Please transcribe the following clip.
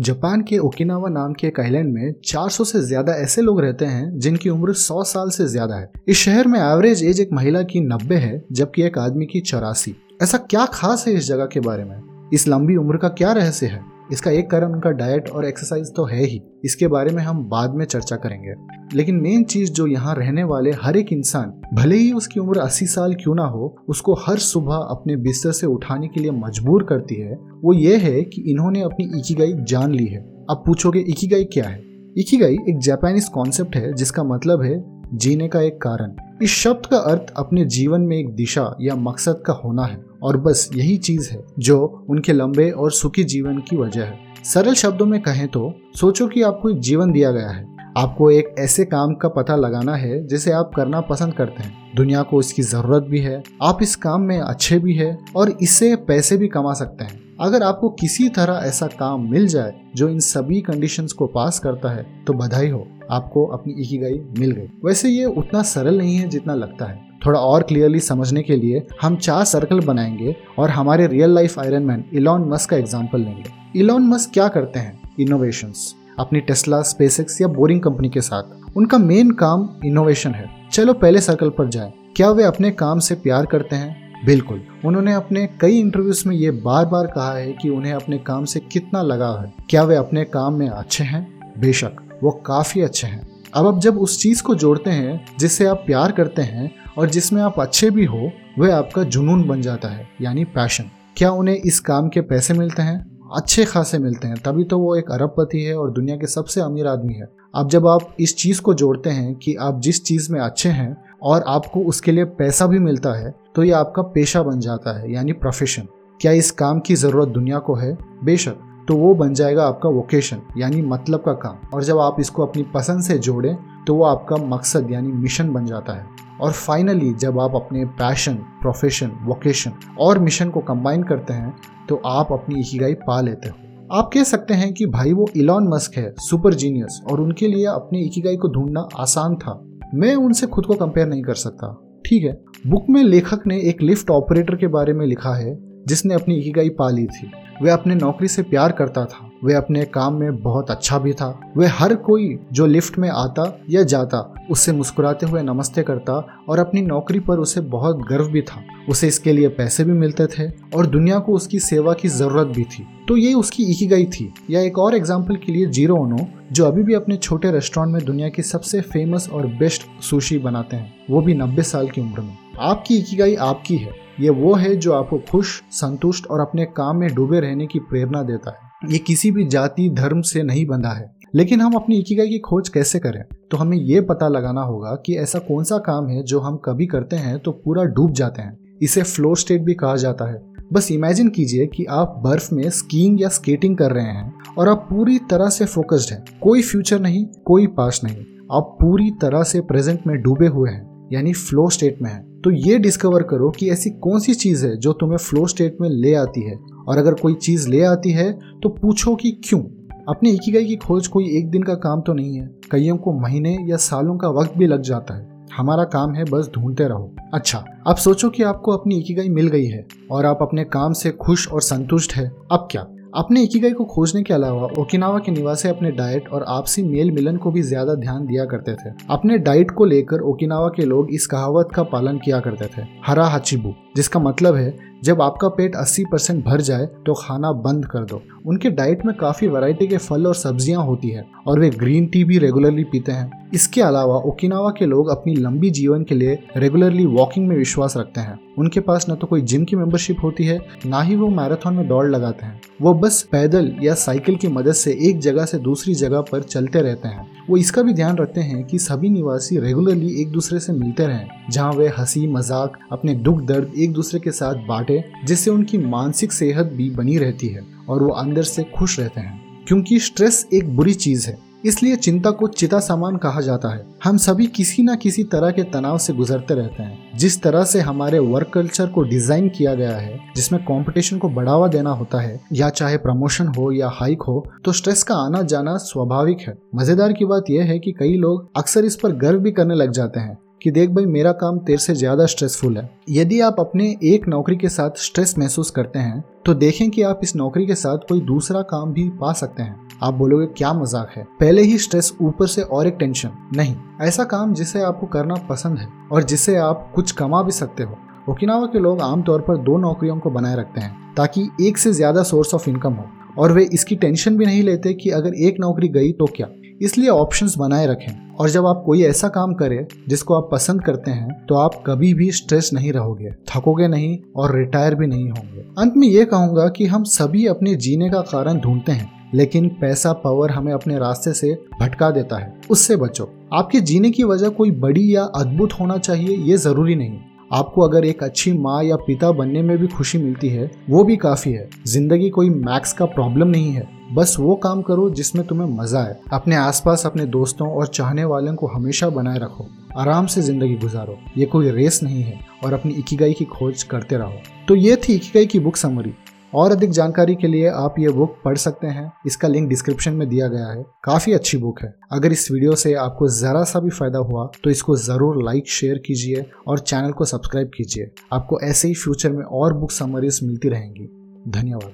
Japan के Okinawa नाम के एक आइलैंड में 400 से ज़्यादा ऐसे लोग रहते हैं जिनकी उम्र 100 साल से ज़्यादा है। इस शहर में एवरेज एज एक महिला की 90 है, जबकि एक आदमी की चौरासी। ऐसा क्या खास है इस जगह के बारे में? इस लंबी उम्र का क्या रहस्य है? इसका एक कारण उनका डाइट और एक्सरसाइज तो है ही। इसके बारे में हम बाद में चर्चा करेंगे। लेकिन मेन चीज़ जो यहाँ रहने वाले हर एक इंसान, भले ही उसकी उम्र 80 साल क्यों ना हो, उसको हर सुबह अपने बिस्तर से उठाने के लिए मजबूर करती है, वो ये है कि इन्होंने अपनी इकीगाई जान ली है। अब पूछोगे, इकीगाई क्या है? इकीगाई एक जापानीज कॉन्सेप्ट है, जिसका मतलब है जीने का एक कारण। इस शब्द का अर्थ अपने जीवन में एक दिशा या मकसद का होना है। और बस यही चीज़ है, जो उनके लंबे और सुखी जीवन की वजह है। सरल शब्दों में कहें तो सोचो कि आपको एक जीवन दिया गया है। आपको एक ऐसे काम का पता लगाना है, जिसे आप करना पसंद करते हैं। दुनिया को इसकी ज़रूरत भी है, आप इस काम में अच्छे भी है और इससे पैसे भी कमा सकते हैं। अगर आपको किसी तरह ऐसा काम मिल जाए, जो इन सभी कंडीशंस को पास करता है तो बधाई हो, आपको अपनी इकीगाई मिल गई। वैसे ये उतना सरल नहीं है जितना लगता है। थोड़ा और क्लियरली समझने के लिए हम चार सर्कल बनाएँगे और हमारे real life iron man Elon Musk का एग्ज़ाम्पल लेंगे। इलॉन मस्क क्या करते हैं? इनोवेशन अपनी टेस्ला स्पेसिक्स या बोरिंग कंपनी के साथ। उनका मेन काम इनोवेशन है। चलो पहले सर्कल पर जाए। क्या वे अपने काम से प्यार करते हैं? बिल्कुल। उन्होंने अपने कई इंटरव्यूज़ में ये बार बार कहा है कि उन्हें अपने काम से कितना लगाव है। क्या वे अपने काम में अच्छे हैं? बेशक, वो काफ़ी अच्छे हैं। अब अब जब उस चीज़ को जोड़ते हैं, जिससे आप प्यार करते हैं और जिसमें आप अच्छे भी हो, वह आपका जुनून बन जाता है, यानी पैशन क्या उन्हें इस काम के पैसे मिलते हैं? अच्छे खासे मिलते हैं, तभी तो वो एक अरबपति है और दुनिया के सबसे अमीर आदमी है. अब जब आप इस चीज़ को जोड़ते हैं कि आप जिस चीज़ में अच्छे हैं और आपको उसके लिए पैसा भी मिलता है तो ये आपका पेशा बन जाता है, यानी प्रोफेशन क्या इस काम की ज़रूरत दुनिया को है? बेशक. तो वो बन जाएगा आपका वोकेशन यानी मतलब का काम। और जब आप इसको अपनी पसंद से जोड़ें तो वो आपका मकसद, यानी मिशन बन जाता है। और फाइनली जब आप अपने पैशन प्रोफेशन वोकेशन और मिशन को कंबाइन करते हैं तो आप अपनी इकीगाई पा लेते हो। आप कह सकते हैं कि भाई, वो इलॉन मस्क है सुपर जीनियस और उनके लिए अपनी इकीगाई को ढूंढना आसान था। मैं उनसे खुद को कंपेयर नहीं कर सकता। ठीक है? बुक में लेखक ने एक लिफ्ट ऑपरेटर के बारे में लिखा है, जिसने अपनी इकीगाई पा ली थी। वह अपने नौकरी से प्यार करता था। वह अपने काम में बहुत अच्छा भी था। वह हर कोई जो लिफ्ट में आता या जाता, उससे मुस्कुराते हुए नमस्ते करता और अपनी नौकरी पर उसे बहुत गर्व भी था। उसे इसके लिए पैसे भी मिलते थे और दुनिया को उसकी सेवा की ज़रूरत भी थी। तो ये उसकी इकी गई थी। या एक और एग्ज़ाम्पल के लिए ज़ीरो ओनो, जो अभी भी अपने छोटे रेस्टोरेंट में दुनिया की सबसे फ़ेमस और बेस्ट सुशी बनाते हैं, वो भी नब्बे साल की उम्र में। आपकी इकीगाई आपकी है। ये वो है जो आपको खुश, संतुष्ट और अपने काम में डूबे रहने की प्रेरणा देता है। ये किसी भी जाति, धर्म से नहीं बंधा है। लेकिन हम अपनी इकीगाई की खोज कैसे करें? तो हमें ये पता लगाना होगा कि ऐसा कौन सा काम है जो हम कभी करते हैं तो पूरा डूब जाते हैं। इसे फ्लो स्टेट भी कहा जाता है। बस इमेजिन कीजिए कि आप बर्फ़ में स्कीइंग या स्केटिंग कर रहे हैं और आप पूरी तरह से फोकस्ड हैं। कोई फ्यूचर नहीं, कोई पास नहीं। आप पूरी तरह से प्रेजेंट में डूबे हुए हैं। यानी फ्लो स्टेट में है। तो ये डिस्कवर करो कि ऐसी कौन सी चीज़ है जो तुम्हें फ्लो स्टेट में ले आती है। और अगर कोई चीज़ ले आती है तो पूछो कि क्यों? अपनी इकीगाई की खोज कोई एक दिन का काम तो नहीं है। कईयों को महीने या सालों का वक्त भी लग जाता है। हमारा काम है बस ढूंढते रहो। अच्छा अब सोचो कि आपको अपनी इकीगाई मिल गई है और आप अपने काम से खुश और संतुष्ट है। अब क्या? अपने इकीगाई को खोजने के अलावा ओकिनावा के निवासी अपने डाइट और आपसी मेल मिलन को भी ज़्यादा ध्यान दिया करते थे। अपने डाइट को लेकर ओकिनावा के लोग इस कहावत का पालन किया करते थे हरा हचिबू जिसका मतलब है जब आपका पेट 80 परसेंट भर जाए तो खाना बंद कर दो। उनके डाइट में काफ़ी वैरायटी के फल और सब्ज़ियाँ होती है, और वे ग्रीन टी भी रेगुलरली पीते हैं। इसके अलावा, ओकिनावा के लोग अपनी लंबी जीवन के लिए रेगुलरली वॉकिंग में विश्वास रखते हैं। उनके पास न तो कोई जिम की मेंबरशिप होती है, ना ही वो मैराथन में दौड़ लगाते हैं। वो बस पैदल या साइकिल की मदद से एक जगह से दूसरी जगह पर चलते रहते हैं। वो इसका भी ध्यान रखते हैं कि सभी निवासी रेगुलरली एक दूसरे से मिलते रहें, जहाँ वे हँसी, मज़ाक, अपने दुख दर्द एक दूसरे के साथ बांटे जिससे उनकी मानसिक सेहत भी बनी रहती है और वो अंदर से खुश रहते हैं। क्योंकि स्ट्रेस एक बुरी चीज़ है, इसलिए चिंता को चिता सामान कहा जाता है। हम सभी किसी न किसी तरह के तनाव से गुजरते रहते हैं। जिस तरह से हमारे वर्क कल्चर को डिज़ाइन किया गया है, जिसमें कंपटीशन को बढ़ावा देना होता है, या चाहे प्रमोशन हो या हाइक हो तो स्ट्रेस का आना जाना स्वाभाविक है। मज़ेदार की बात यह है कि कई लोग अक्सर इस पर गर्व भी करने लग जाते हैं। कि देख भाई, मेरा काम तेरे से ज़्यादा स्ट्रेसफुल है। यदि आप अपने एक नौकरी के साथ स्ट्रेस महसूस करते हैं तो देखें कि आप इस नौकरी के साथ कोई दूसरा काम भी पा सकते हैं। आप बोलोगे, क्या मज़ाक है? पहले ही स्ट्रेस ऊपर से और एक टेंशन नहीं, ऐसा काम जिसे आपको करना पसंद है और जिसे आप कुछ कमा भी सकते हो। ओकिनावा के लोग आमतौर पर दो नौकरियों को बनाए रखते हैं, ताकि एक से ज़्यादा सोर्स ऑफ़ इनकम हो, और वे इसकी टेंशन भी नहीं लेते कि अगर एक नौकरी गई तो क्या। इसलिए ऑप्शंस बनाए रखें। और जब आप कोई ऐसा काम करें, जिसको आप पसंद करते हैं तो आप कभी भी स्ट्रेस नहीं रहोगे। थकोगे नहीं और रिटायर भी नहीं होंगे। अंत में ये कहूँगा कि हम सभी अपने जीने का कारण ढूंढते हैं, लेकिन पैसा पावर हमें अपने रास्ते से भटका देता है। उससे बचो। आपके जीने की वजह कोई बड़ी या अद्भुत होना चाहिए, ये ज़रूरी नहीं आपको अगर एक अच्छी माँ या पिता बनने में भी खुशी मिलती है, वो भी काफ़ी है। ज़िंदगी कोई मैक्स का प्रॉब्लम नहीं है। बस वो काम करो जिसमें तुम्हें मज़ा आए। अपने आसपास अपने दोस्तों और चाहने वालों को हमेशा बनाए रखो। आराम से ज़िंदगी गुजारो। ये कोई रेस नहीं है और अपनी इकीगाई की खोज करते रहो। तो ये थी इकीगाई की बुक समरी। और अधिक जानकारी के लिए आप ये बुक पढ़ सकते हैं। इसका लिंक डिस्क्रिप्शन में दिया गया है। काफ़ी अच्छी बुक है। अगर इस वीडियो से आपको जरा सा भी फ़ायदा हुआ तो इसको ज़रूर लाइक शेयर कीजिए और चैनल को सब्सक्राइब कीजिए। आपको ऐसे ही फ्यूचर में और बुक समरीज मिलती रहेंगी। धन्यवाद।